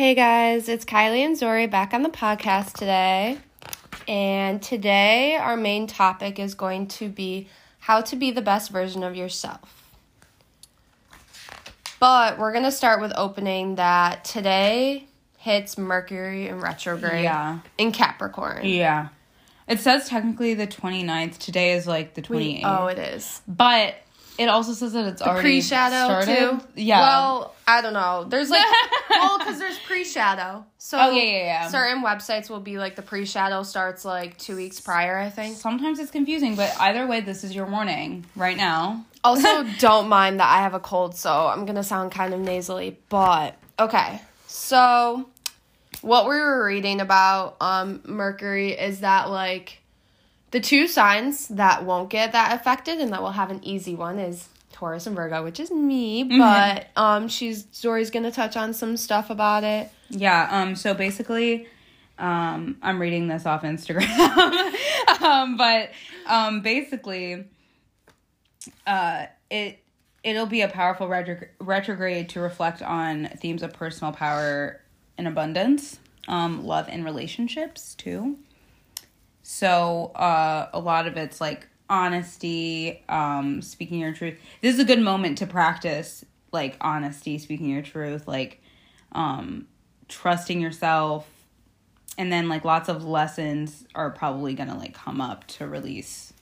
Hey guys, it's Kylie and Zori back on the podcast today. And today our main topic is going to be how to be the best version of yourself. But we're going to start with opening that today hits Mercury in retrograde Yeah. in Capricorn. Yeah. It says technically the 29th. Today is like the 28th. We- oh, it is. But it also says that it's already Pre shadow started. too. Yeah. Well, I don't know. There's like well, because there's pre shadow. So Oh, yeah, yeah, yeah. certain websites will be like the pre shadow starts like two weeks prior. I think. Sometimes it's confusing, but either way, this is your warning right now. Also, don't mind that I have a cold, so I'm gonna sound kind of nasally. But okay, so what we were reading about um Mercury is that like the two signs that won't get that affected and that will have an easy one is Taurus and Virgo, which is me. But um, she's Zori's gonna touch on some stuff about it. Yeah. Um. So basically, um, I'm reading this off Instagram. um. But um. Basically, uh, it it'll be a powerful retro- retrograde to reflect on themes of personal power and abundance, um, love and relationships too. So uh, a lot of it's like honesty, um, speaking your truth. This is a good moment to practice like honesty, speaking your truth, like um, trusting yourself, and then like lots of lessons are probably gonna like come up to release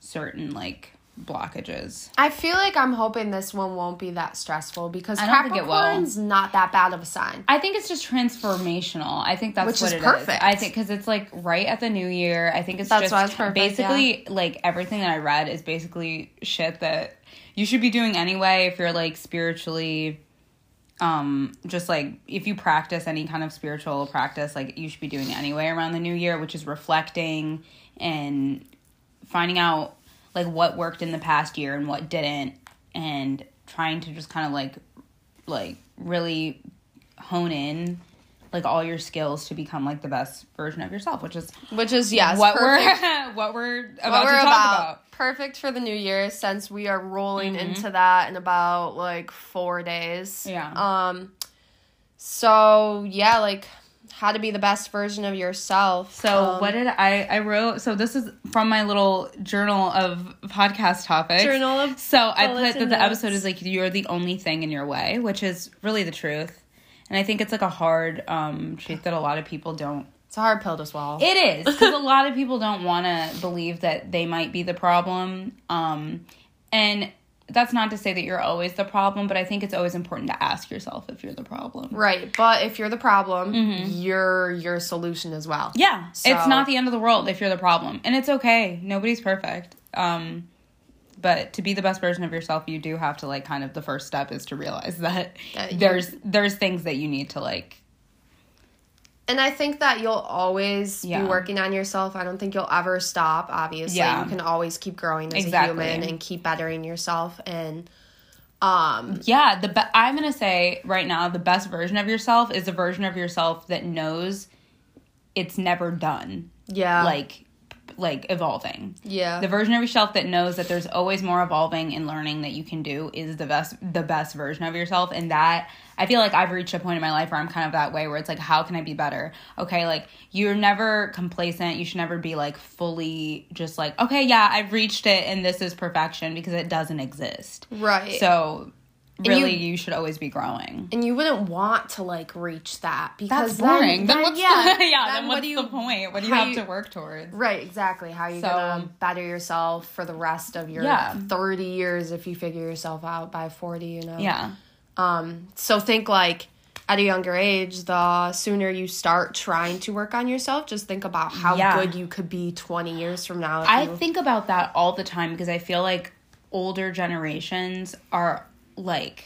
certain like blockages. I feel like I'm hoping this one won't be that stressful because I don't think it will. Capricorn's not that bad of a sign. I think it's just transformational. I think that's Which what is it is. perfect. I think because it's like right at the new year. I think it's That's just why it's perfect, basically like everything that I read is basically shit that you should be doing anyway if you're like spiritually um just like if you practice any kind of spiritual practice like you should be doing anyway around the new year which is reflecting and finding out like what worked in the past year and what didn't and trying to just kind of like like really hone in like all your skills to become like the best version of yourself which is Which is yes, what perfect. we're what we're about what we're to talk about. about, Perfect for the new year since we are rolling Mhm. into that in about like four days. Yeah. Um. So yeah, like how to be the best version of yourself. So Um, what did I I wrote? So this is from my little journal of podcast topics. Journal of So I put that the episode is like you're the only thing in your way, which is really the truth. And I think it's like a hard um truth that a lot of people don't. It's a hard pill to swallow. It is because a lot of people don't want to believe that they might be the problem. Um, and that's not to say that you're always the problem, but I think it's always important to ask yourself if you're the problem. right, but if you're the problem, you're your solution as well. Yeah, it's not the end of the world if you're the problem, and it's okay. Nobody's perfect. Um, but to be the best version of yourself, you do have to like kind of the first step is to realize that That there's there's things that you need to like. And I think that you'll always Yeah. be working on yourself. I don't think you'll ever stop. Obviously, Yeah. you can always keep growing as Exactly. a human and keep bettering yourself. And um, Yeah, the be- I'm gonna say right now the best version of yourself is a version of yourself that knows it's never done. yeah, Like like evolving. yeah, The version of yourself that knows that there's always more evolving and learning that you can do is the best the best version of yourself and that I feel like I've reached a point in my life where I'm kind of that way where it's like how can I be better? Okay, like you're never complacent. You should never be like fully just like okay, yeah, I've reached it and this is perfection because it doesn't exist. right. So really you, should always be growing. and you wouldn't want to like reach that because That's boring. Then, Then, what's yeah, the, yeah, then, then what's what you the point? What do you have you- to work towards? Right, exactly. How are you So- gonna better yourself for the rest of your Yeah. thirty years if you figure yourself out by forty? You know. Yeah. Um. So think like at a younger age, the sooner you start trying to work on yourself, just think about how Yeah. good you could be twenty years from now. I you, think about that all the time because I feel like older generations are like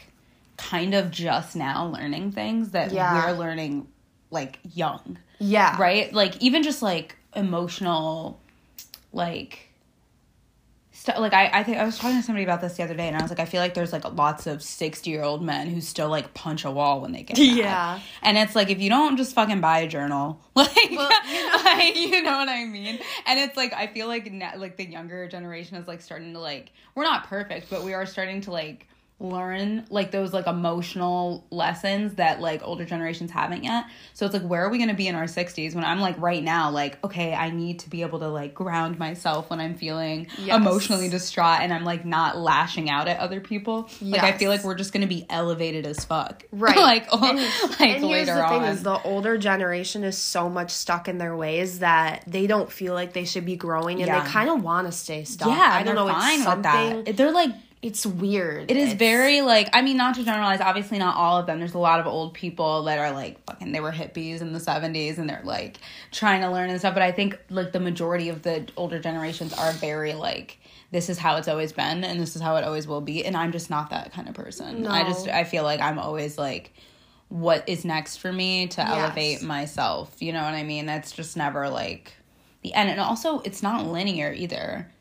kind of just now learning things that Yeah. we're learning like young, yeah. right? Like even just like emotional like stuff like I, I think I was talking to somebody about this the other day and I was like I feel like there's like lots of 60 year old men who still like punch a wall when they get mad. Yeah. and it's like if you don't just fucking buy a journal like, Well, like you know what I mean and it's like I feel like na- like the younger generation is like starting to like we're not perfect but we are starting to like learn like those like emotional lessons that like older generations haven't yet. So it's like where are we going to be in our 60s when I'm like right now like okay, I need to be able to like ground myself when I'm feeling Yes. emotionally distraught and I'm like not lashing out at other people. Like I feel like we're just going to be elevated as fuck. Right. like and, like and here's later the thing is the older generation is so much stuck in their ways that they don't feel like they should be growing and Yeah. they kind of want to stay stuck. yeah, I don't know. Fine It's with something. that. They're like It's weird. It is It's- very like I mean not to generalize obviously not all of them there's a lot of old people that are like fucking they were hippies in the 70s and they're like trying to learn and stuff but I think like the majority of the older generations are very like this is how it's always been and this is how it always will be and I'm just not that kind of person. I just I feel like I'm always like what is next for me to elevate myself, you know what I mean? That's just never like the end and also it's not linear either.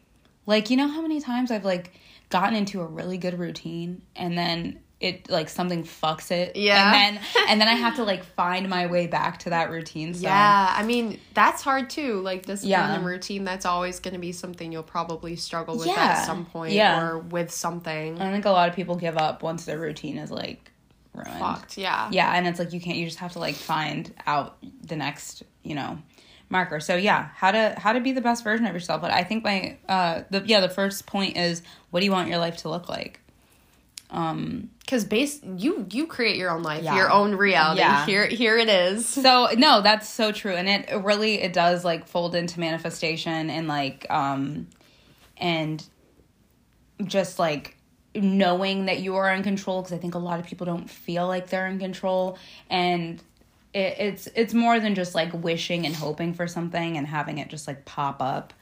Like, you know how many times I've like gotten into a really good routine and then it like something fucks it. Yeah. And then and then I have to like find my way back to that routine. So Yeah, I mean that's hard too. Like this Yeah. routine, that's always going to be something you'll probably struggle with Yeah. at some point, Yeah. or with something I think a lot of people give up once their routine is like ruined. fucked. Yeah, Yeah, and it's like you can't you just have to like find out the next, you know, marker. So yeah, how to how to be the best version of yourself. But I think my uh the yeah, the first point is what do you want your life to look like? Um because base you you create your own life, Yeah. your own reality. Yeah. Here here it is. so no that's so true and it, it really it does like fold into manifestation and like um and just like knowing that you are in control because i think a lot of people don't feel like they're in control and it, it's it's more than just like wishing and hoping for something and having it just like pop up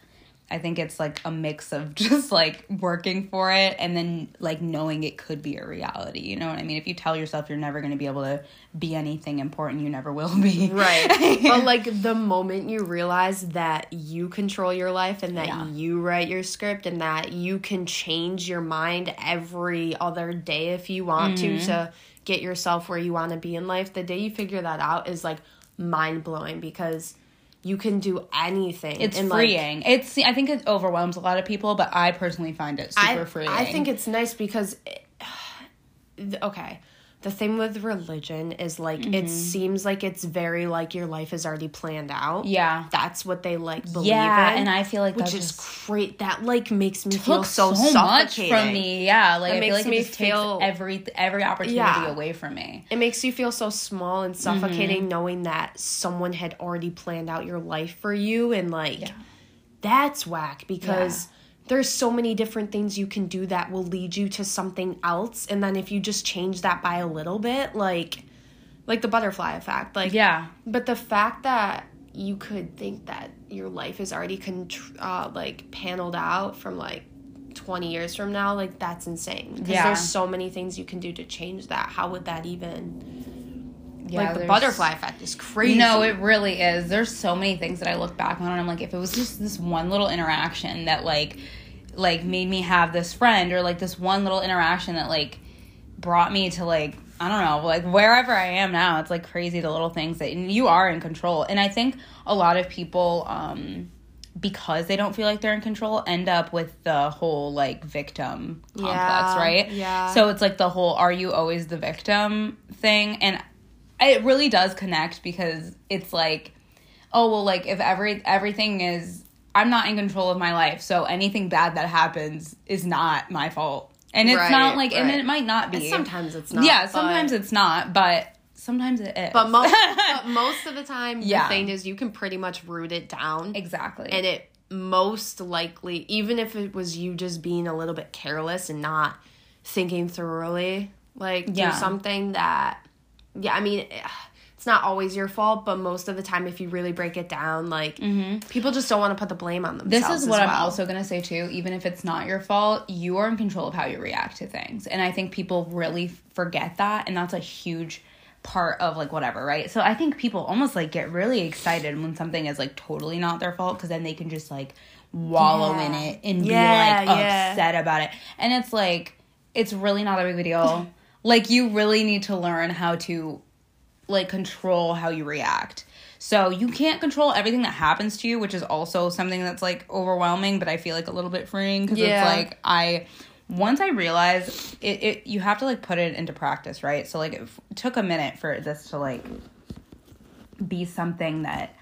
i think it's like a mix of just like working for it and then like knowing it could be a reality you know what i mean if you tell yourself you're never going to be able to be anything important you never will be Right. but like the moment you realize that you control your life and that Yeah. you write your script and that you can change your mind every other day if you want Mm-hmm. to to get yourself where you want to be in life, the day you figure that out is like mind blowing because you can do anything. It's and, like, freeing. it's I think it overwhelms a lot of people, but I personally find it super I, freeing. I think it's nice because it, okay the thing with religion is like it seems like it's very like your life is already planned out Mm-hmm. Yeah. that's what they like believe Yeah, in and I feel like which is great that like makes me feel so, so, much from me. Yeah, like It I feel makes like me feel- every every opportunity Yeah. away from me. it makes you feel so small and suffocating Mm-hmm. knowing that someone had already planned out your life for you and like that's whack because there's so many different things you can do that will lead you to something else and then if you just change that by a little bit like like the butterfly effect like Yeah. but the fact that you could think that your life is already contr- uh, like paneled out from like 20 years from now like that's insane because Yeah. there's so many things you can do to change that how would that even Yeah, like the butterfly effect is crazy No, it really is. There's so many things that I look back on and I'm like, if it was just this one little interaction that like like made me have this friend or like this one little interaction that like brought me to like I don't know, like wherever I am now, it's like crazy the little things that you are in control. And I think a lot of people um because they don't feel like they're in control end up with the whole like victim complex, Yeah, right? yeah. So it's like the whole are you always the victim thing and it really does connect because it's like oh well like if every everything is i'm not in control of my life so anything bad that happens is not my fault. And it's Right, not like and it might not be. And sometimes it's not yeah but- sometimes it's not but sometimes it is. But most but most of the time Yeah. the thing is you can pretty much root it down. Exactly. And it most likely even if it was you just being a little bit careless and not thinking thoroughly like Yeah. do something that yeah i mean eh, it's not always your fault but most of the time if you really break it down like people just don't want to put the blame on Mm-hmm. this is what as i'm also going to say too. Even if it's not your fault you are in control of how you react to things. And i think people really forget that and that's a huge part of like whatever right? So i think people almost like get really excited when something is like totally not their fault because then they can just like wallow in it and Yeah, be like yeah. upset about it. And it's like it's really not a big deal like you really need to learn how to like control how you react. So you can't control everything that happens to you, which is also something that's like overwhelming, but I feel like a little bit freeing because Yeah. it's like I once I realized it, it you have to like put it into practice, right? So like it f- took a minute for this to like be something that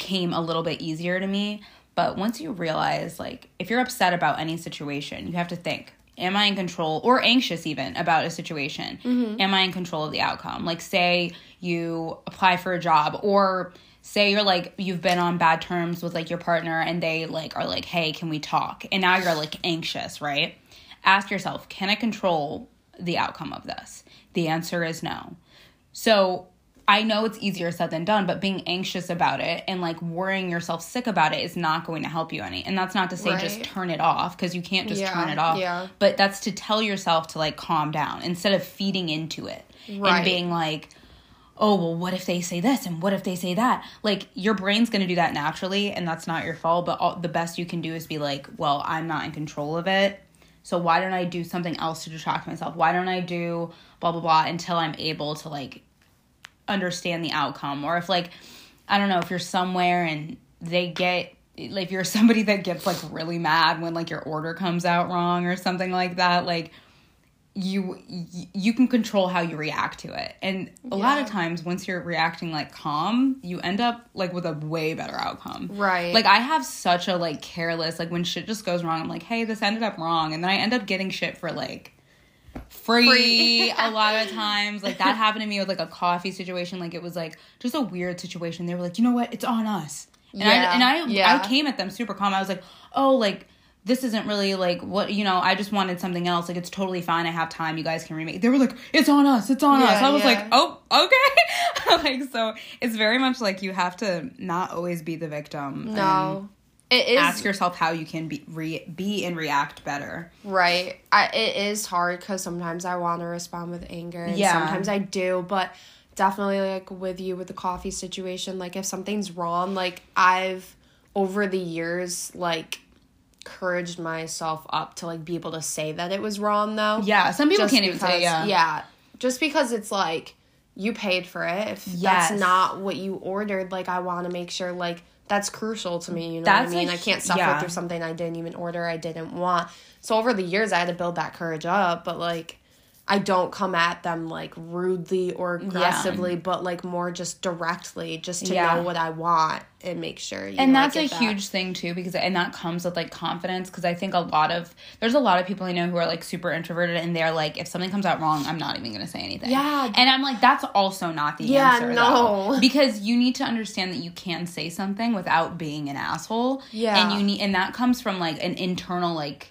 came a little bit easier to me. But once you realize, like, if you're upset about any situation, you have to think, am I in control or anxious even about a situation? Mm-hmm. Am I in control of the outcome? Like, say you apply for a job or say you're like you've been on bad terms with like your partner and they like are like hey can we talk and now you're like anxious right ask yourself can i control the outcome of this the answer is no so I know it's easier said than done, but being anxious about it and like worrying yourself sick about it is not going to help you any. And that's not to say just turn it off because you can't just Yeah, turn it off. yeah. But that's to tell yourself to like calm down instead of feeding into it Right. and being like, oh, well, what if they say this and what if they say that? Like your brain's going to do that naturally and that's not your fault. But all, the best you can do is be like, well, I'm not in control of it. So why don't I do something else to distract myself? Why don't I do blah blah blah until I'm able to like understand the outcome or if like i don't know if you're somewhere and they get like if you're somebody that gets like really mad when like your order comes out wrong or something like that like you you can control how you react to it. And a lot of times once you're reacting like calm you end up like with a way better outcome. Right. like i have such a like careless like when shit just goes wrong i'm like hey this ended up wrong. And then i end up getting shit for like free, Free. a lot of times. Like that happened to me with like a coffee situation. Like it was like just a weird situation. They were like, you know what? It's on us. And Yeah, I and I yeah. I came at them super calm. I was like, oh, like this isn't really like what you know. I just wanted something else. Like it's totally fine. I have time. You guys can remake. They were like, it's on us. It's on Yeah, us. I was like, oh, okay. like so, it's very much like you have to not always be the victim. and no. It is Ask yourself how you can be re- be and react better. Right. I, it is hard because sometimes I want to respond with anger. And Yeah. Sometimes I do, but definitely like with you with the coffee situation, like if something's wrong, like I've over the years like encouraged myself up to like be able to say that it was wrong though. Yeah, some people Just can't even say yeah. Yeah. Just because it's like you paid for it. If Yes. that's not what you ordered, like I want to make sure like that's crucial to me. You know That's what I mean? I can't suffer yeah. through something I didn't even order. I didn't want. So over the years, I had to build that courage up. But like, I don't come at them like rudely or aggressively, but like more just directly, just to Yeah. know what I want and make sure. You and know, that's a that. huge thing too because and that comes with like confidence because i think a lot of there's a lot of people i know who are like super introverted and they're like if something comes out wrong i'm not even gonna say anything Yeah. and i'm like that's also not the Yeah, answer no. though. because you need to understand that you can say something without being an asshole Yeah. and you need and that comes from like an internal like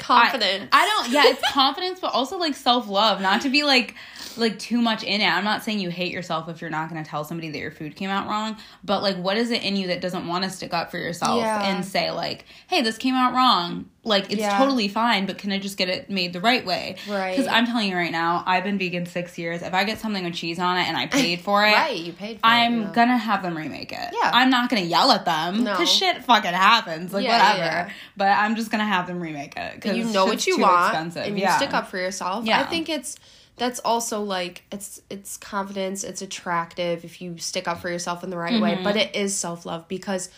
confidence. I, I don't. Yeah, it's confidence, but also like self love. Not to be like like too much in it. I'm not saying you hate yourself if you're not going to tell somebody that your food came out wrong. But like, what is it in you that doesn't want to stick up for yourself Yeah. and say like, "Hey, this came out wrong." Like it's Yeah. totally fine, but can I just get it made the right way? Right. Because I'm telling you right now, I've been vegan six years. If I get something with cheese on it and I paid for it, right. You paid for I'm it. know? gonna have them remake it. Yeah. I'm not gonna yell at them No. because shit fucking happens. Like Yeah, whatever. yeah. But I'm just gonna have them remake it because you know what you want and you stick up for yourself. Yeah. I think it's that's also like it's it's confidence, it's attractive if you stick up for yourself in the right way, Mm-hmm. but it is self-love because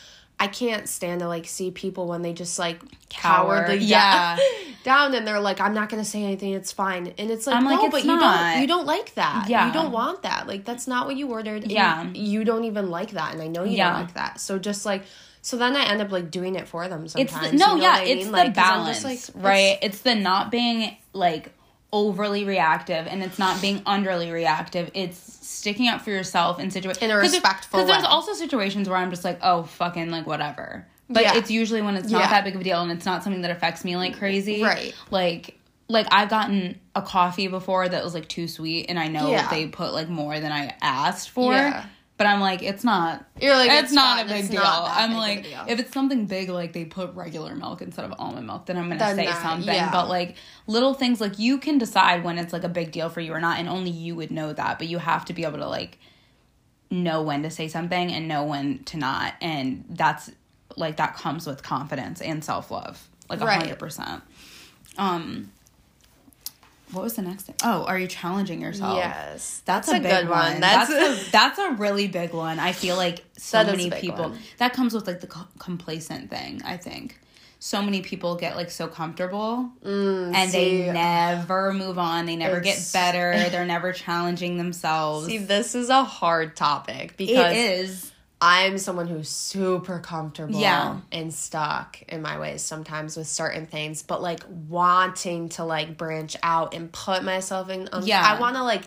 I can't stand to like see people when they just like Cower. cowardly Yeah. down, and they're like I'm not going to say anything, it's fine. And it's like I'm like, no, it's but not. you don't you don't like that. Yeah. You don't want that. Like that's not what you ordered. Yeah. You don't even like that and I know you Yeah. don't like that. So just like so then I end up like doing it for them sometimes. It's the, no, you know yeah, I it's mean? the Like, I'm balance, like, it's- right? It's the not being like overly reactive, and it's not being underly reactive. It's sticking up for yourself in situations In a respectful Because there's also situations where I'm just like, oh, fucking like whatever. But Yeah. it's usually when it's not Yeah. that big of a deal, and it's not something that affects me like crazy, Right. Like. Like I've gotten a coffee before that was like too sweet, and I know Yeah. they put like more than I asked for. But I'm like, it's not. You're like, it's, it's not fine, a big deal. not I'm big like, deal. if it's something big, like they put regular milk instead of almond milk, then I'm gonna Then say that- something. yeah. But like little things, like you can decide when it's like a big deal for you or not, and only you would know that. But you have to be able to like know when to say something and know when to not, and that's like that comes with confidence and self love, like a Right. hundred percent. Um, what was the next thing? Oh, are you challenging yourself? Yes, That's, that's, a, a, big good one. That's, That's a, that's a really big one. I feel like so That is a many people one. that comes with like the co- complacent thing. I think so many people get like so comfortable Mm, and see, they never move on. They never get better. They're never challenging themselves. see, this is a hard topic because is. I'm someone who's super comfortable Yeah. and stuck in my ways sometimes with certain things, but like wanting to like branch out and put myself in. Um, Yeah. I want to like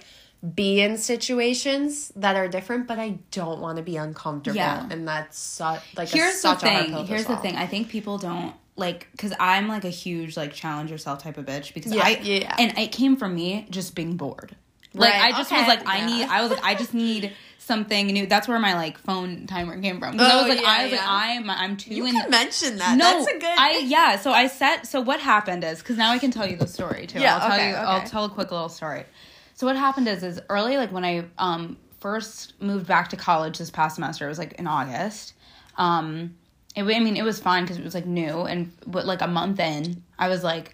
be in situations that are different, but I don't want to be uncomfortable. Yeah. And that's su- like Here's a, such the a hard thing. Here's the thing. I think people don't like because I'm like a huge like challenge yourself type of bitch because Yeah, I yeah, yeah. and it came from me just being bored. Like Right, I just okay, was like I yeah. need I was like I just need something new. That's where my like phone timer came from. from. 'Cause I Oh, was like yeah, I was yeah. like I'm I'm too You in can mention that. no, that's a good. I yeah. So I set. So what happened is because now I can tell you the story too. Yeah, I'll tell okay, you. I'll tell a quick little story. So what happened is is early like when I um first moved back to college this past semester. It was like in August. Um, it, I mean it was fine because it was like new and but like a month in, I was like.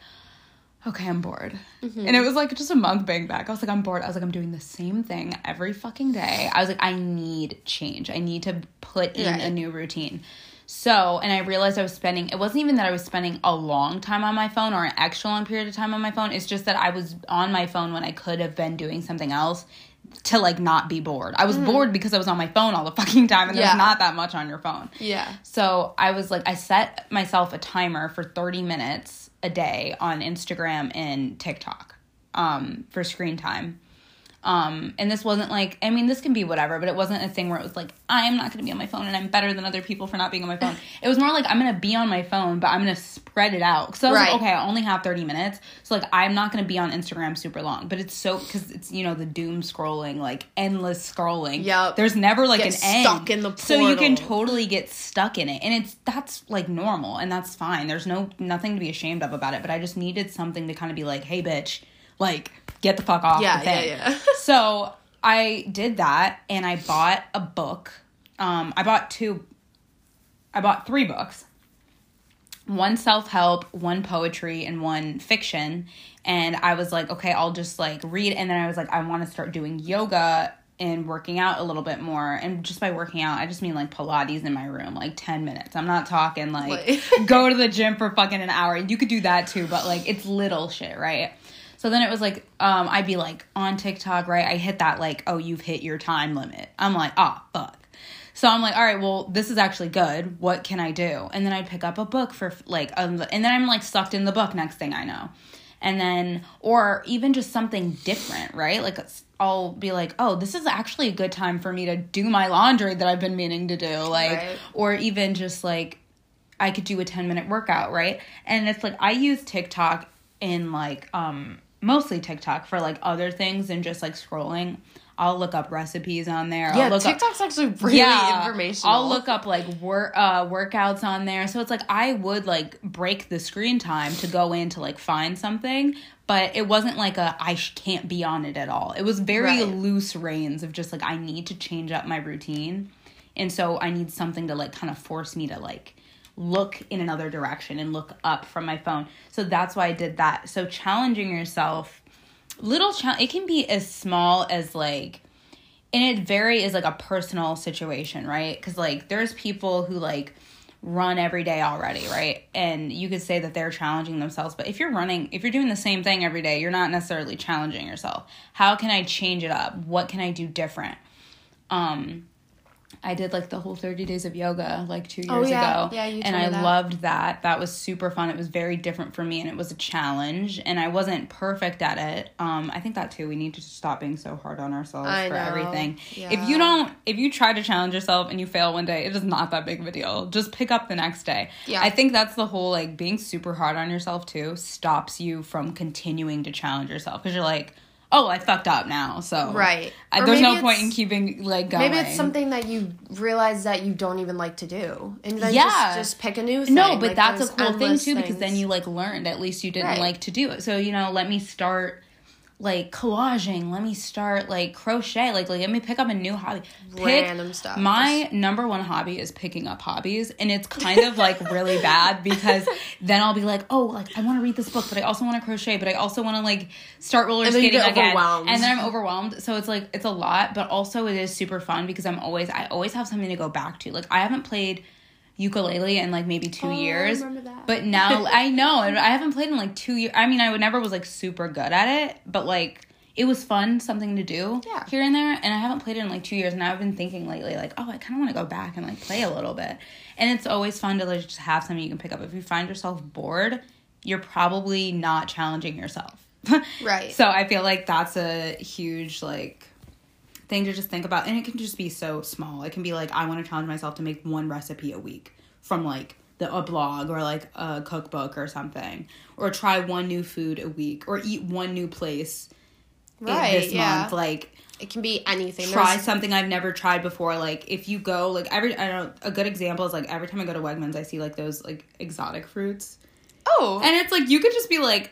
Okay, I'm bored. Mm-hmm. And it was like just a month being back. I was like, I'm bored. I was like, I'm doing the same thing every fucking day. I was like, I need change. I need to put in a new routine. So, and I realized I was spending, it wasn't even that I was spending a long time on my phone or an extra long period of time on my phone. It's just that I was on my phone when I could have been doing something else to like not be bored. I was bored because I was on my phone all the fucking time and. Yeah. there's not that much on your phone. yeah. So I was like, I set myself a timer for 30 minutes a day on Instagram and TikTok um, for screen time. Um, and this wasn't like, I mean, this can be whatever, but it wasn't a thing where it was like, I am not going to be on my phone and I'm better than other people for not being on my phone. It was more like, I'm going to be on my phone, but I'm going to spread it out. So I was Right. like, okay, I only have 30 minutes. So like, I'm not going to be on Instagram super long, but it's so, cause it's, you know, the doom scrolling, like endless scrolling. Yep. There's never like Get an end. stuck in the So you can totally get stuck in it. And it's, that's like normal and that's fine. There's no, nothing to be ashamed of about it. But I just needed something to kind of be like, hey, bitch, like, get the fuck off Yeah, the thing. yeah, yeah. so I did that and I bought a book. Um, I bought two, I bought three books one self help, one poetry, and one fiction. And I was like, okay, I'll just like read. And then I was like, I want to start doing yoga and working out a little bit more. And just by working out, I just mean like Pilates in my room, like 10 minutes. I'm not talking like Like- go to the gym for fucking an hour. You could do that too, but like it's little shit, right? So then it was like, um, I'd be like on TikTok, right? I hit that like, oh, you've hit your time limit. I'm like, ah, fuck. So I'm like, all right, well, this is actually good. What can I do? And then I'd pick up a book for like, um, and then I'm like sucked in the book. Next thing I know, and then or even just something different, right? Like I'll be like, oh, this is actually a good time for me to do my laundry that I've been meaning to do, like, Right. or even just like I could do a 10 minute workout, right? And it's like I use TikTok in like um mostly TikTok for like other things than just like scrolling. I'll look up recipes on there. Yeah, I'll look up, TikTok's actually really informational. I'll look up like work uh, workouts on there. So it's like I would like break the screen time to go in to like find something, but it wasn't like a I sh- can't be on it at all. It was very Right. loose reins of just like I need to change up my routine, and so I need something to like kind of force me to like look in another direction and look up from my phone. So that's why I did that. So challenging yourself little challenge it can be as small as like and it vary is like a personal situation right? Because like there's people who like run every day already right? And you could say that they're challenging themselves but if you're running if you're doing the same thing every day you're not necessarily challenging yourself. How can i change it up? What can i do different? Um I did like the whole 30 days of yoga like 2 years Oh, yeah. ago. Yeah, you and I that. loved that. That was super fun. It was very different for me and it was a challenge and I wasn't perfect at it. Um I think that too we need to stop being so hard on ourselves I for know. everything. If you don't if you try to challenge yourself and you fail one day, it is not that big of a deal. Just pick up the next day. Yeah. I think that's the whole like being super hard on yourself too stops you from continuing to challenge yourself because you're like, "Oh, I fucked up now." So Right. I, there's no point in keeping like going. Maybe it's something that you realize that you don't even like to do, and then Yeah. just, just pick a new thing. No, but Like, that's a cool thing too because then you like learned at least you didn't Right. like to do it. So you know, let me start like collaging. Let me start like crochet. Like, like let me pick up a new hobby. Pick- Random stuff. My number one hobby is picking up hobbies, and it's kind of like really bad because then I'll be like, oh, like I want to read this book, but I also want to crochet, but I also want to like start roller And skating again, overwhelmed. and then I'm overwhelmed. So it's like it's a lot, but also it is super fun because I'm always I always have something to go back to. Like I haven't played ukulele in like maybe two Oh, years. But now I know, and I haven't played in like two years. I mean, I would never was like super good at it, but like it was fun, something to do Yeah. here and there. And I haven't played it in like two years, and I've been thinking lately, like, oh, I kind of want to go back and like play a little bit. And it's always fun to like just have something you can pick up. If you find yourself bored, you're probably not challenging yourself. Right. So I feel like that's a huge like thing to just think about and it can just be so small. It can be like I want to challenge myself to make one recipe a week from like the a blog or like a cookbook or something or try one new food a week or eat one new place Right, this yeah. month like it can be anything. try There's- something I've never tried before. Like if you go like every I don't know a good example is like every time I go to Wegmans I see like those like exotic fruits. Oh. And it's like you could just be like,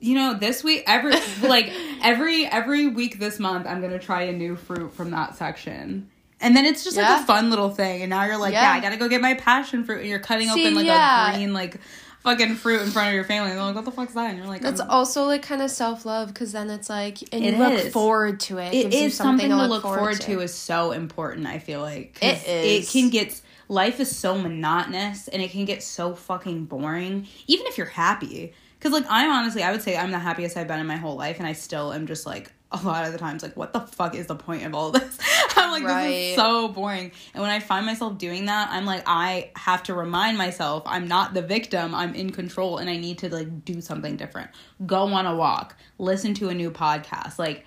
you know, this week every like every every week this month I'm gonna try a new fruit from that section. And then it's just like a fun little thing. And now you're like, yeah, Yeah. I gotta go get my passion fruit. And you're cutting See, open like yeah. a green like fucking fruit in front of your family. And they're like, what the fuck's that? And you're like, That's "Um, also like kind of self love because then it's like and you It look forward to it. it gives you something, to look forward, to. is so important i feel like it is it can get life is so monotonous and it can get so fucking boring even if you're happy because like i'm honestly i would say i'm the happiest i've been in my whole life and i still am just like a lot of the times like what the fuck is the point of all this? I'm like this is so boring. And when i find myself doing that i'm like i have to remind myself i'm not the victim i'm in control and i need to like do something different. Go on a walk. Listen to a new podcast. Like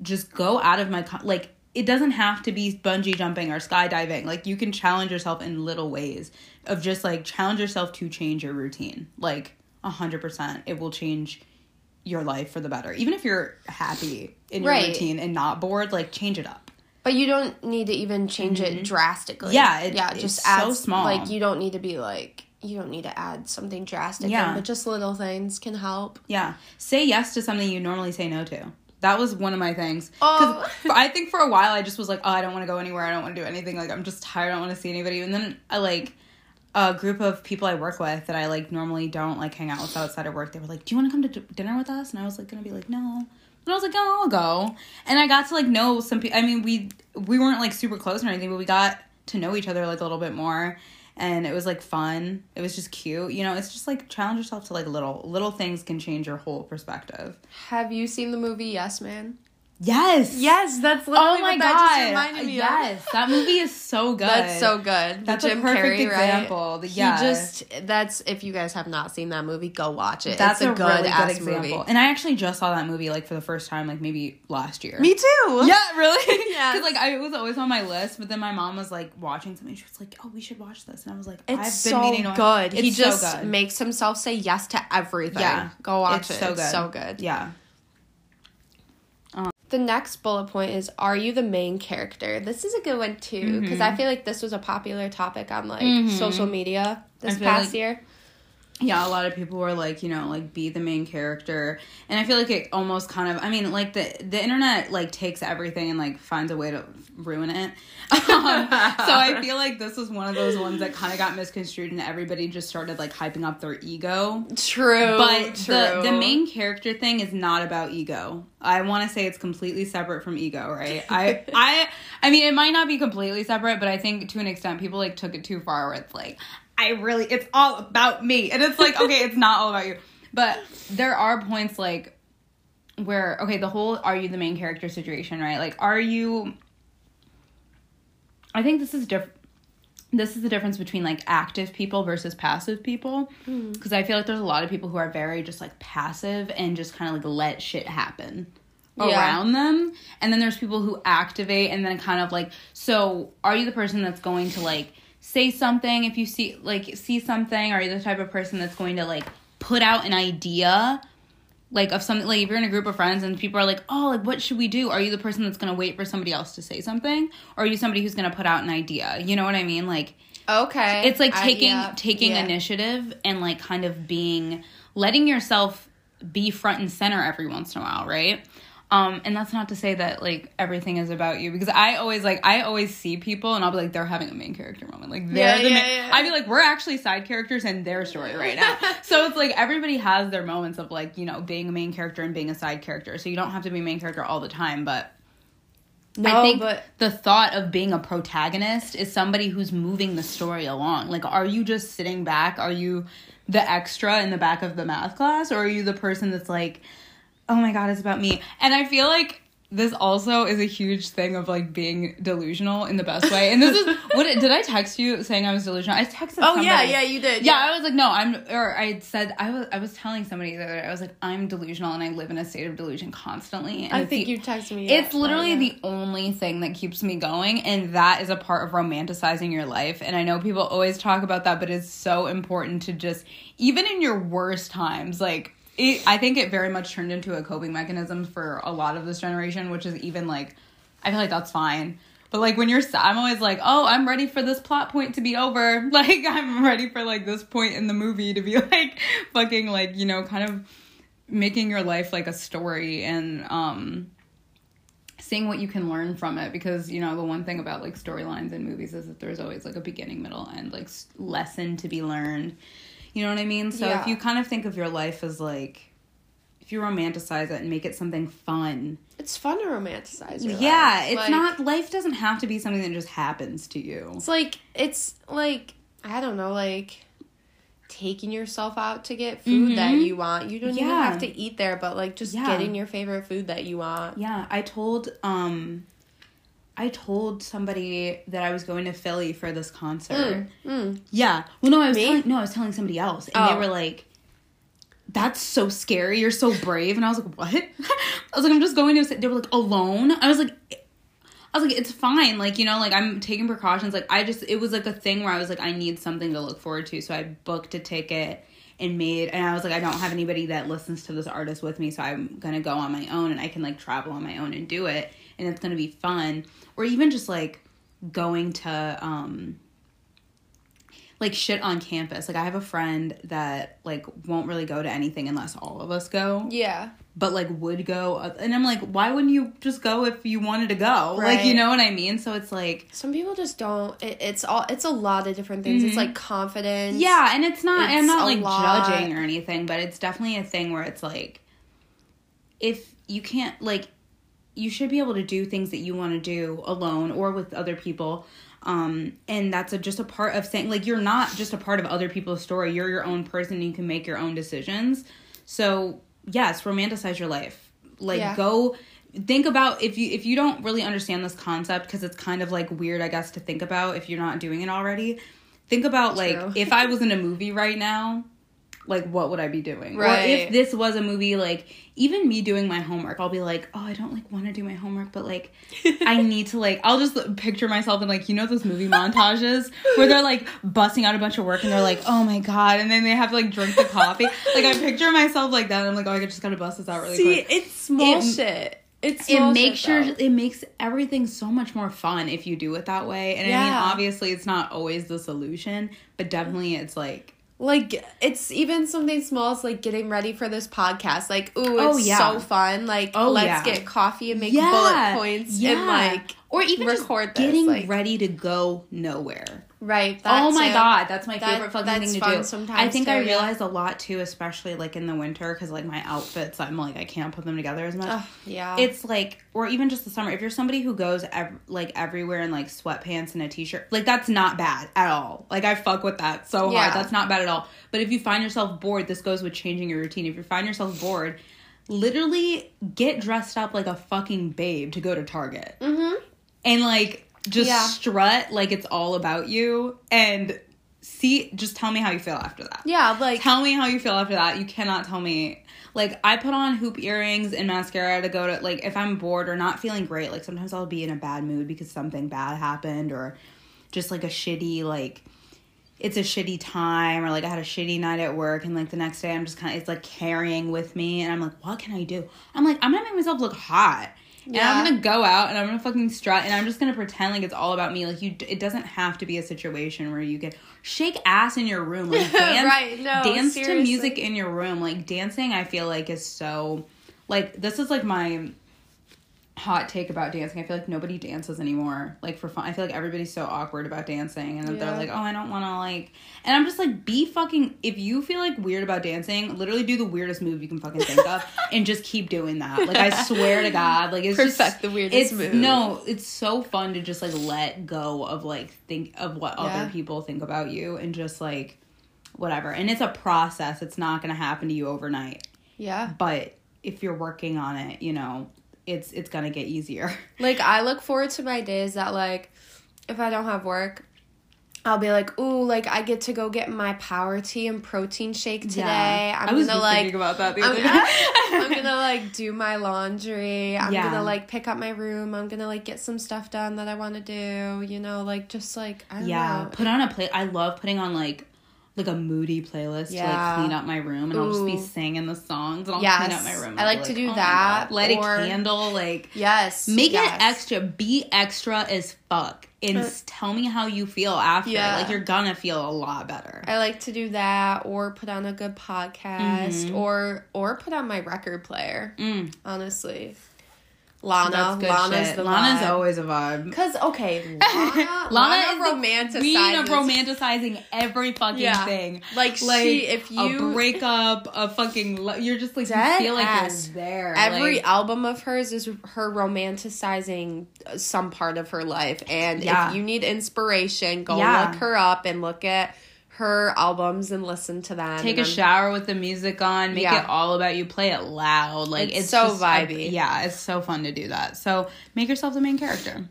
just go out of my like it doesn't have to be bungee jumping or skydiving. Like you can challenge yourself in little ways of just like challenge yourself to change your routine. Like a hundred percent it will change your life for the better even if you're happy in your Right. routine and not bored like change it up But you don't need to even change it mm-hmm. drastically. Yeah, it- yeah, it's just so add small. Like you don't need to be like you don't need to add something drastic. Yeah. in, but just little things can help. yeah say yes to something you normally say no to that was one of my things. Oh. I think for a while I just was like, oh, I don't want to go anywhere. I don't want to do anything. Like I'm just tired. I don't want to see anybody. And then I like a group of people I work with that I like normally don't like hang out with outside of work. They were like, do you want to come to d- dinner with us? And I was like, gonna be like, no. And I was like, I'll go. And I got to like know some people. I mean, we we weren't like super close or anything, but we got to know each other like a little bit more. And it was like fun. It was just cute. You know, it's just like challenge yourself to like little little things can change your whole perspective. Have you seen the movie Yes Man? Yes. Yes, that's like Oh my what god! that just reminded me yes, that movie is so good. That's so good. That's the a perfect Carrey, example. Right? yeah. He just that's if you guys have not seen that movie, go watch it. That's it's a, a, good really good example. movie. And I actually just saw that movie like for the first time, like maybe last year. Me too. Yeah, really? Yeah. Because like I it was always on my list, but then my mom was like watching something. She was like, "Oh, we should watch this," and I was like, It's "I've so meaning to- good. It's he so just good. makes himself say yes to everything. Yeah. Go watch It's it. so it's good. so good. Yeah, The next bullet point is Are you the main character? This is a good one too, because I mm-hmm. feel like this was a popular topic on like mm-hmm. social media this past like- year. Yeah. A lot of people were like, you know, like be the main character, and I feel like it almost kind of. I mean, like the the internet like takes everything and like finds a way to ruin it. Um, so I feel like this was one of those ones that kind of got misconstrued, and everybody just started like hyping up their ego. True. But true. the the main character thing is not about ego. I want to say it's completely separate from ego, right? I I I mean it might not be completely separate, but I think to an extent people like took it too far where it's like I really it's all about me. And it's like okay, it's not all about you. But there are points like where okay, the whole are you the main character situation, right? Like are you I think this is different this is the difference between like active people versus passive people hmm. because i feel like there's a lot of people who are very just like passive and just kind of like let shit happen Yeah. around them and then there's people who activate and then kind of like so are you the person that's going to like say something if you see like see something are you're the type of person that's going to like put out an idea? Like of something like if you're in a group of friends and people are like oh like what should we do? Are you the person that's going to wait for somebody else to say something? Or are you somebody who's going to put out an idea? You know what i mean? Like okay. it's like I- taking yeah, taking yeah. initiative and like kind of being letting yourself be front and center every once in a while right um and that's not to say that like everything is about you because i always like i always see people and i'll be like they're having a main character moment like they're Yeah, the yeah, main yeah. i'd be like we're actually side characters in their story right now so it's like everybody has their moments of like you know being a main character and being a side character so you don't have to be a main character all the time but No, I think but the thought of being a protagonist is somebody who's moving the story along. Like, are you just sitting back? Are you the extra in the back of the math class? Or are you the person that's like, oh my God, it's about me? And I feel like this also is a huge thing of like being delusional in the best way. And this is what did I text you saying I was delusional? I texted. oh yeah, somebody. yeah, you did. Yeah, I was like, no, I'm, or I said, I was, I was telling somebody the other day, I was like, I'm delusional and I live in a state of delusion constantly. And I think the- you texted me. It's yeah, literally the only thing that keeps me going, and that is a part of romanticizing your life. And I know people always talk about that, but it's so important to just, even in your worst times, like, it, I think it very much turned into a coping mechanism for a lot of this generation, which is even like, I feel like that's fine. But like when you're, I'm always like, oh, I'm ready for this plot point to be over. Like I'm ready for like this point in the movie to be like fucking like you know kind of making your life like a story and um seeing what you can learn from it because you know the one thing about like storylines in movies is that there's always like a beginning middle and like lesson to be learned you know what i mean so Yeah. if you kind of think of your life as like if you romanticize it and make it something fun It's fun to romanticize. Yeah life. it's Like, not life doesn't have to be something that just happens to you It's like it's like I don't know, like taking yourself out to get food that Mhm. you want. You don't even have to eat there, but like just Yeah. getting your favorite food that you want. Yeah, I told um I told somebody that I was going to Philly for this concert. Mm, mm. Yeah. Well no, I was Me? telling no, I was telling somebody else and they Oh. were like that's so scary. You're so brave. And I was like, "What?" I was like, "I'm just going to." They were like, "Alone?" I was like, "I was like, it's fine. Like, you know, like I'm taking precautions. Like, I just it was like a thing where I was like, I need something to look forward to. So I booked a ticket and made. And I was like, I don't have anybody that listens to this artist with me, so I'm gonna go on my own and I can like travel on my own and do it, and it's gonna be fun. Or even just like going to um like shit on campus. Like I have a friend that like won't really go to anything unless all of us go, Yeah. but like would go. And I'm like, why wouldn't you just go if you wanted to go? Like, you know what I mean? So it's like, Some people just don't. It, it's all. It's a lot of different things. It's Mhm. like confidence. yeah, and it's not. I'm not like lot. judging or anything, but it's definitely a thing where it's like, if you can't like, you should be able to do things that you want to do alone or with other people. Um, and that's a, just a part of saying like you're not just a part of other people's story. You're your own person. And you can make your own decisions. So yes, romanticize your life. Like Yeah. go think about if you if you don't really understand this concept because it's kind of like weird i guess to think about if you're not doing it already think about True. like if i was in a movie right now like what would i be doing or Right. if this was a movie like even me doing my homework i'll be like oh i don't like want to do my homework but like i need to like i'll just picture myself in like you know those movie montages where they're like busting out a bunch of work and they're like oh my god and then they have to like drink the coffee like i picture myself like that and i'm like oh i just gotta bust this out really See, quick it's small It- shit. It's it makes sure though. it makes everything so much more fun if you do it that way. And I mean, obviously, it's not always the solution, but definitely, it's like like it's even something small as like getting ready for this podcast like ooh Oh, it's yeah. so fun like Oh, let's yeah. get coffee and make Yeah. bullet points and like or even record just this, getting like- ready to go nowhere. Right oh my too. god, that's my That- favorite fucking thing to do. sometimes I think I realize yeah. a lot too, especially like in the winter, because like my outfits, I'm like I can't put them together as much. Ugh, yeah it's like or even just the summer if you're somebody who goes ev- like everywhere in like sweatpants and a t-shirt like that's not bad at all like i fuck with that so Yeah. hard that's not bad at all but if you find yourself bored this goes with changing your routine if you find yourself bored literally get dressed up like a fucking babe to go to target mm-hmm and like just Yeah. strut like it's all about you and see just tell me how you feel after that yeah like tell me how you feel after that. You cannot tell me. Like I put on hoop earrings and mascara to go to like if I'm bored or not feeling great. Like sometimes I'll be in a bad mood because something bad happened or just like a shitty like it's a shitty time or like I had a shitty night at work and like the next day I'm just kind of it's like carrying with me and I'm like what can I do? I'm like I'm gonna make myself look hot. And I'm gonna go out and I'm gonna fucking strut and I'm just gonna pretend like it's all about me. Like you, it doesn't have to be a situation where you get shake ass in your room, like dance, Right, no, dance to music in your room. Like dancing, I feel like is so, like this is like my hot take about dancing. I feel like nobody dances anymore, like for fun. I feel like everybody's so awkward about dancing, and Yeah. they're like, "Oh, I don't want to like." And I'm just like, "Be fucking." If you feel like weird about dancing, literally do the weirdest move you can fucking think of, and just keep doing that. Like I swear to God, like it's Perfect just the weirdest move. No, it's so fun to just like let go of like think of what Yeah. other people think about you, and just like whatever. And it's a process. It's not gonna happen to you overnight Yeah. but if you're working on it you know it's it's gonna get easier Like I look forward to my days that like if I don't have work, I'll be like, ooh, like I get to go get my power tea and protein shake today. I'm I was gonna like thinking about that the I'm, other day. I'm gonna like do my laundry. I'm Yeah. gonna like pick up my room. I'm gonna like get some stuff done that I want to do. You know, like just like I don't yeah know. put on a plate. i love putting on like like a moody playlist to like clean up my room and i'll just be singing the songs and i'll Yes. clean up my room I I'll like to do "Oh that, God." light a candle like Yes. make yes. it extra be extra as fuck and Uh, tell me how you feel after Yeah. like you're gonna feel a lot better I like to do that, or put on a good podcast, Mhm. or or put on my record player. mm, Honestly, Lana, Lana's shit. the lana's vibe. always a vibe Cause okay, Lana, Lana Lana, is queen of romanticizing every fucking Yeah. thing. Like, Like she, if you a breakup, a fucking, lo- you're just like Dead you feel like ass. you're there. every like, album of hers is her romanticizing some part of her life, and Yeah. if you need inspiration, go Yeah. look her up and look at her albums and listen to them. take a I'm- shower with the music on, make Yeah. it all about you, play it loud. Like It's it's, so just vibey. yeah, it's so fun to do that. So make yourself the main character.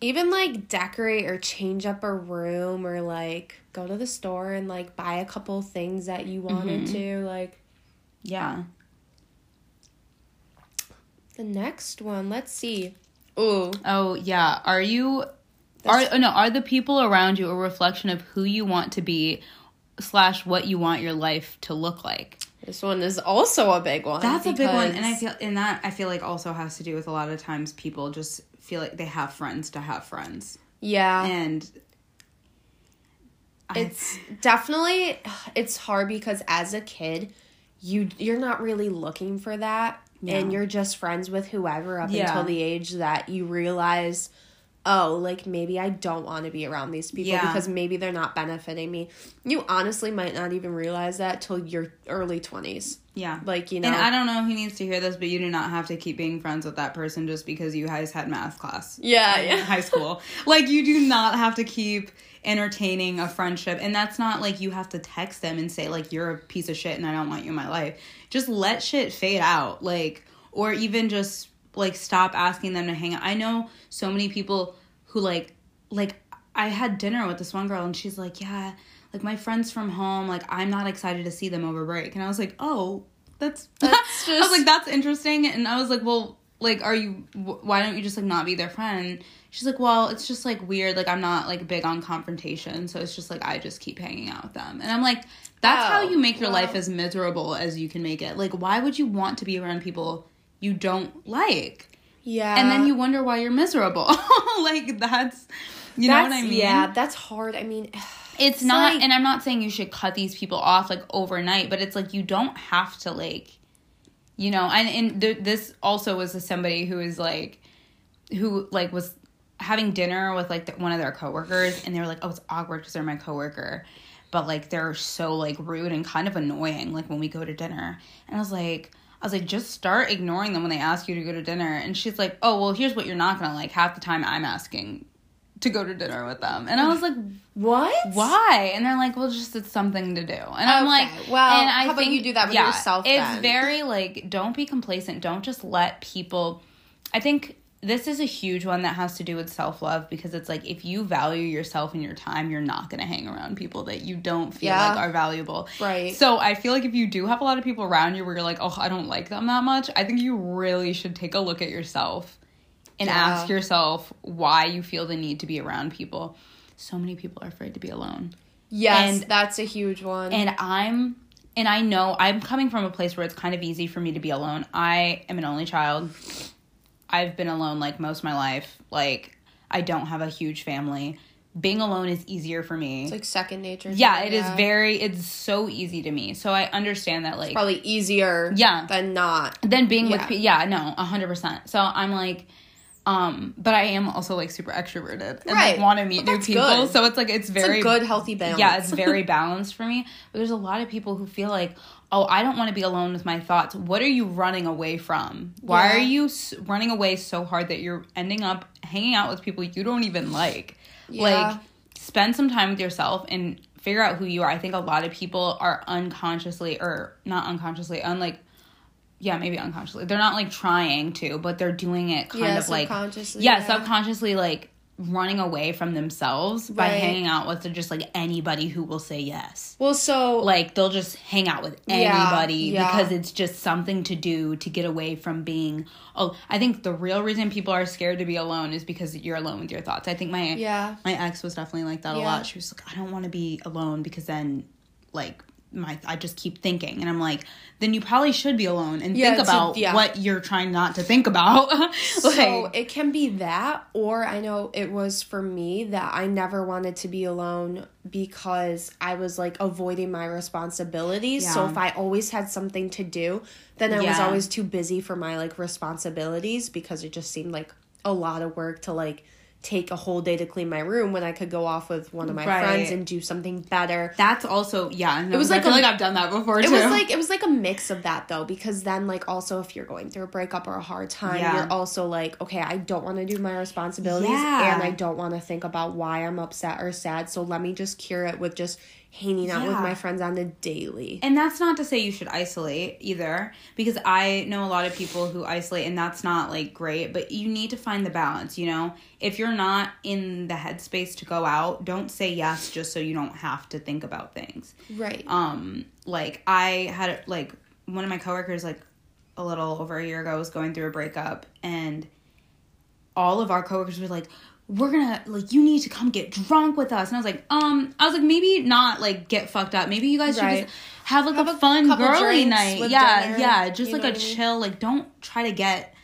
even like decorate or change up a room or like go to the store and like buy a couple things that you wanted Mhm. to like Yeah. the next one let's see ooh Oh yeah. Are you? That's- Are no? Are the people around you a reflection of who you want to be, slash what you want your life to look like? this one is also a big one That's a big one, and I feel and that I feel like also has to do with a lot of times people just feel like they have friends to have friends, yeah and I- it's definitely it's hard because as a kid you you're not really looking for that Yeah. and you're just friends with whoever up Yeah. until the age that you realize oh like maybe i don't want to be around these people Yeah. because maybe they're not benefiting me you honestly might not even realize that till your early 20s yeah. like you know And I don't know who needs to hear this, but you do not have to keep being friends with that person just because you guys had math class. yeah in yeah high school. Like you do not have to keep entertaining a friendship and that's not like you have to text them and say like you're a piece of shit and I don't want you in my life. Just let shit fade out like or even just like stop asking them to hang out. I know so many people who like like I had dinner with this one girl and she's like, "Yeah, like my friends from home, like I'm not excited to see them over break." And I was like, "Oh, that's That's just I was like, that's interesting. And I was like, well, like, are you, why don't you just like not be their friend? She's like, well, it's just like weird. Like, I'm not like big on confrontation. So it's just like, I just keep hanging out with them. And I'm like, that's how Oh, you make your well. life as miserable as you can make it. Like, why would you want to be around people you don't like? yeah and then you wonder why you're miserable. like, that's, you know what I mean? yeah that's hard i mean it's, It's not like- and i'm not saying you should cut these people off like overnight but it's like you don't have to like you know and, and th- this also was somebody who is like who like was having dinner with like the, one of their coworkers and they were like oh it's awkward because they're my coworker but like they're so like rude and kind of annoying like when we go to dinner and i was like I was like, just start ignoring them when they ask you to go to dinner. And she's like, oh, well, here's what you're not going to like. Half the time I'm asking to go to dinner with them. And I was like, what why? And they're like, well, just it's something to do. And I'm like, well, and I how about you do that with yourself It's then? very like, don't be complacent. Don't just let people. I think this is a huge one that has to do with self love because it's like if you value yourself and your time, you're not going to hang around people that you don't feel Yeah. like are valuable. Right. So I feel like if you do have a lot of people around you where you're like, oh, I don't like them that much, I think you really should take a look at yourself and Yeah. ask yourself why you feel the need to be around people. So many people are afraid to be alone. yes and- that's a huge one And I'm and I know I'm coming from a place where it's kind of easy for me to be alone. I am an only child. I've been alone like most of my life. Like I don't have a huge family. being alone is easier for me. It's like second nature. yeah, it is very it's so easy to me. So I understand that like probably easier. Yeah. than not. Than being with Yeah. pe- yeah, no, 100%. So I'm like um but I am also like super extroverted and Right. like want to meet new people. good. So it's like it's It's very a good healthy balance. yeah, it's very balanced for me. But there's a lot of people who feel like, oh, I don't want to be alone with my thoughts. What are you running away from? Why Yeah. are you s- running away so hard that you're ending up hanging out with people you don't even like? Yeah. Like, spend some time with yourself and figure out who you are. I think a lot of people are unconsciously, or not unconsciously, unlike, yeah, maybe unconsciously. They're not like trying to, but they're doing it kind Yeah, of like, subconsciously, yeah, yeah. subconsciously, like running away from themselves by hanging out with just like anybody who will say yes. well, so Like they'll just hang out with anybody yeah. because it's just something to do to get away from being oh I think the real reason people are scared to be alone is because you're alone with your thoughts. I think my yeah, my ex was definitely like that a lot. She was like I don't want to be alone because then like my I just keep thinking and I'm like then you probably should be alone and Yeah, think about yeah. what you're trying not to think about. like so it can be that, or I know it was for me that I never wanted to be alone because I was like avoiding my responsibilities. So if I always had something to do, then I was always too busy for my like responsibilities because it just seemed like a lot of work to like take a whole day to clean my room when I could go off with one of my Right. friends and do something better. that's also yeah. No, was I like feel a- like I've done that before It too. was like it was like a mix of that though because then like also if you're going through a breakup or a hard time Yeah. you're also like okay I don't want to do my responsibilities Yeah. and I don't want to think about why I'm upset or sad so let me just cure it with just hanging out with my friends on the daily. And that's not to say you should isolate either, because I know a lot of people who isolate, and that's not like great, but you need to find the balance, you know? If you're not in the headspace to go out, don't say yes just so you don't have to think about things. Right. Um, like, I had, like, one of my coworkers, like, a little over a year ago was going through a breakup, and all of our coworkers were like, we're gonna like you need to come get drunk with us and i was like um i was like maybe not like get fucked up maybe you guys should Right. just have like Have a a fun girly night yeah dinner, yeah just like a what I mean? chill like don't try to get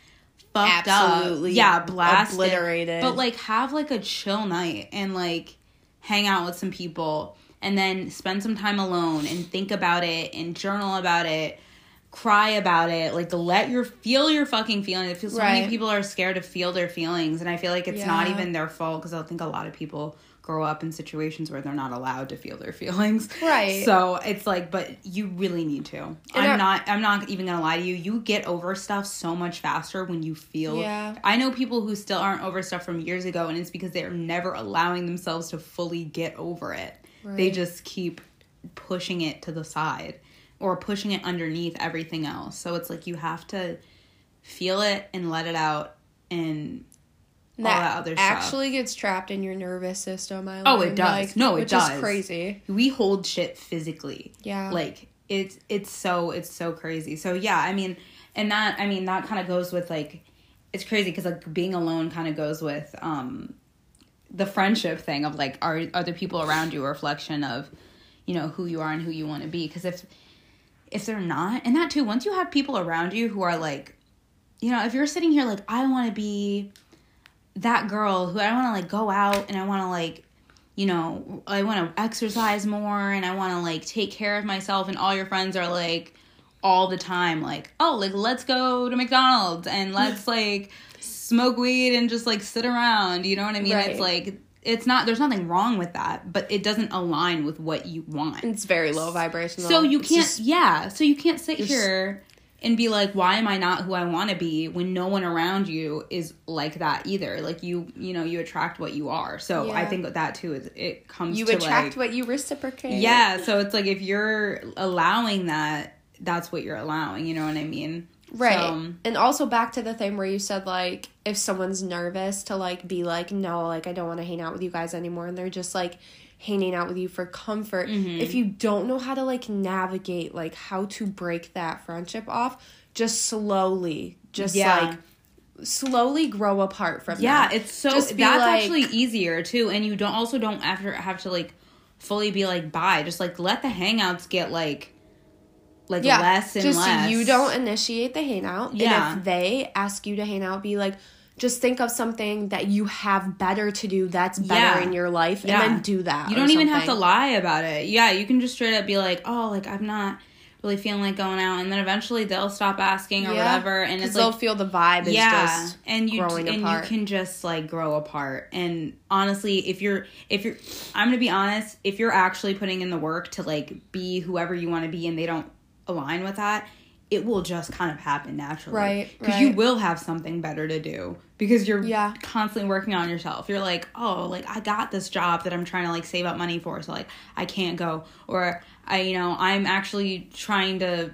fucked Absolutely up yeah blast obliterated. but like have like a chill night and like hang out with some people and then spend some time alone and think about it and journal about it cry about it like let your feel your fucking feelings. I feel so many people are scared to feel their feelings and i feel like it's not even their fault because i think a lot of people grow up in situations where they're not allowed to feel their feelings. Right. so it's like but you really need to. I'm I- not i'm not even gonna lie to you you get over stuff so much faster when you feel Yeah. i know people who still aren't over stuff from years ago and it's because they're never allowing themselves to fully get over it. Right. they just keep pushing it to the side or pushing it underneath everything else so it's like you have to feel it and let it out and all that other stuff. actually gets trapped in your nervous system. I Oh, it does. like, No, it which does. is crazy. we hold shit physically Yeah. like it's it's so it's so crazy so yeah i mean and that i mean that kind of goes with like it's crazy because like being alone kind of goes with um the friendship thing of like are are the people around you a reflection of you know who you are and who you want to be because if if they're not and that too once you have people around you who are like you know if you're sitting here like i want to be that girl who i want to like go out and i want to like you know i want to exercise more and i want to like take care of myself and all your friends are like all the time like oh like let's go to mcdonald's and let's like smoke weed and just like sit around you know what i mean Right. it's like it's not there's nothing wrong with that but it doesn't align with what you want. It's very low vibrational. so you can't just- yeah so you can't sit here and be like why am i not who i want to be when no one around you is like that either? Like you you know you attract what you are. So i think that too is it comes you attract like, what you reciprocate. yeah so it's like if you're allowing that that's what you're allowing you know what i mean Right. So, and also back to the thing where you said like if someone's nervous to like be like no like I don't want to hang out with you guys anymore and they're just like hanging out with you for comfort. Mm-hmm. If you don't know how to like navigate like how to break that friendship off, just slowly just Yeah. like slowly grow apart from yeah them. it's so that's like- actually easier too and you don't also don't have to have to like fully be like bye just like let the hangouts get like like less and just less you don't initiate the hangout. Yeah. And if they ask you to hang out, be like, just think of something that you have better to do that's better Yeah. in your life Yeah. and then do that. You don't even have to lie about it. Yeah, you can just straight up be like, "Oh, like I'm not really feeling like going out," and then eventually they'll stop asking or Yeah. whatever, and it's they'll like, feel the vibe is yeah, just and you growing and apart. you can just like grow apart. And honestly, if you're if you're, I'm gonna be honest, if you're actually putting in the work to like be whoever you want to be, and they don't align with that. It will just kind of happen naturally, Right, Because you will have something better to do because you're Yeah. constantly working on yourself. You're like, oh, like I got this job that I'm trying to like save up money for, so like I can't go, or I, you know, I'm actually trying to.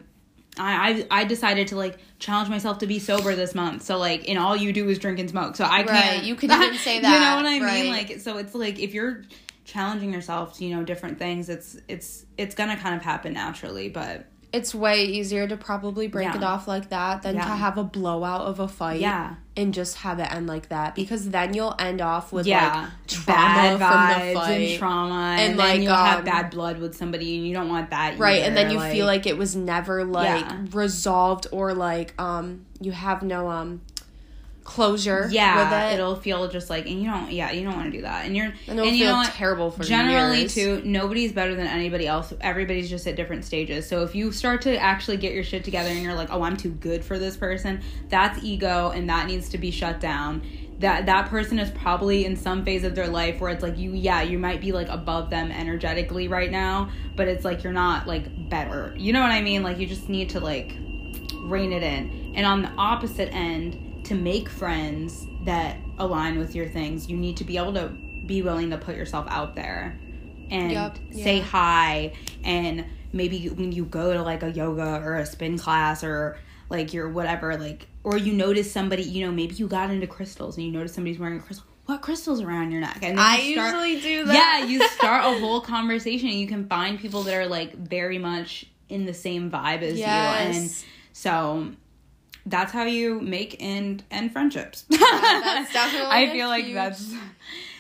I, I I decided to like challenge myself to be sober this month. So like, and all you do is drink and smoke. So I Right, can't. you could even say that. you know what I right. mean? Like, so it's like if you're challenging yourself to you know different things, it's it's it's gonna kind of happen naturally. But it's way easier to probably break Yeah. it off like that than to have a blowout of a fight yeah, and just have it end like that because then you'll end off with yeah, like trauma bad from the fight. and trauma, and, And, then like, you'll have um, bad blood with somebody, and you don't want that, right and then you feel like it was never like Yeah. resolved or like um you have no um closure yeah, with it. it'll feel just like, and you don't, yeah, you don't want to do that, and you're, and it'll and you feel know what? terrible for generally years. too nobody's better than anybody else. Everybody's just at different stages. So if you start to actually get your shit together and you're like oh i'm too good for this person that's ego and that needs to be shut down. That that person is probably in some phase of their life where it's like you yeah you might be like above them energetically right now but it's like you're not like better. You know what i mean? Like you just need to like rein it in. And on the opposite end to make friends that align with your things you need to be able to be willing to put yourself out there and Yep, say yeah. hi. And maybe when you go to like a yoga or a spin class or like your whatever like or you notice somebody you know maybe you got into crystals and you notice somebody's wearing a crystal what crystals around your neck? And i start- usually do that. Yeah you start a whole conversation and you can find people that are like very much in the same vibe as you. And so that's how you make and end friendships that's definitely i feel like huge- that's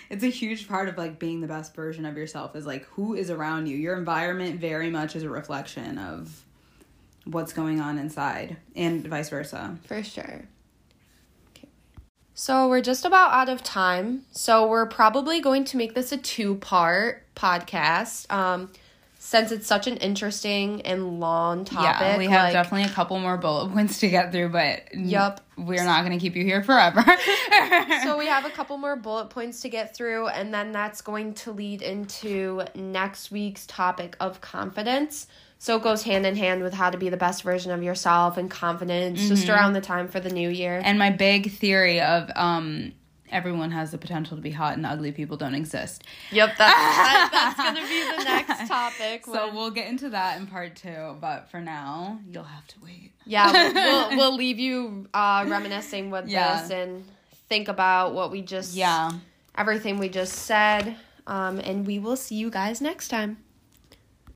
it's a huge part of like being the best version of yourself is like who is around you your environment very much is a reflection of what's going on inside and vice versa For sure. Okay. So we're just about out of time. So we're probably going to make this a two part podcast. Um, since it's such an interesting and long topic. yeah we have like- definitely a couple more bullet points to get through but yep, we're not going to keep you here forever so we have a couple more bullet points to get through, and then that's going to lead into next week's topic of confidence. So it goes hand in hand with how to be the best version of yourself and confidence just around the time for the new year. And my big theory of um everyone has the potential to be hot and ugly people don't exist. yep, that's, that, that's to be the next topic. So when- we'll get into that in part 2, but for now, you'll have to wait. yeah, we'll, we'll, we'll leave you uh, reminiscing with Yeah. this and think about what we just, Yeah. everything we just said. Um, and we will see you guys next time.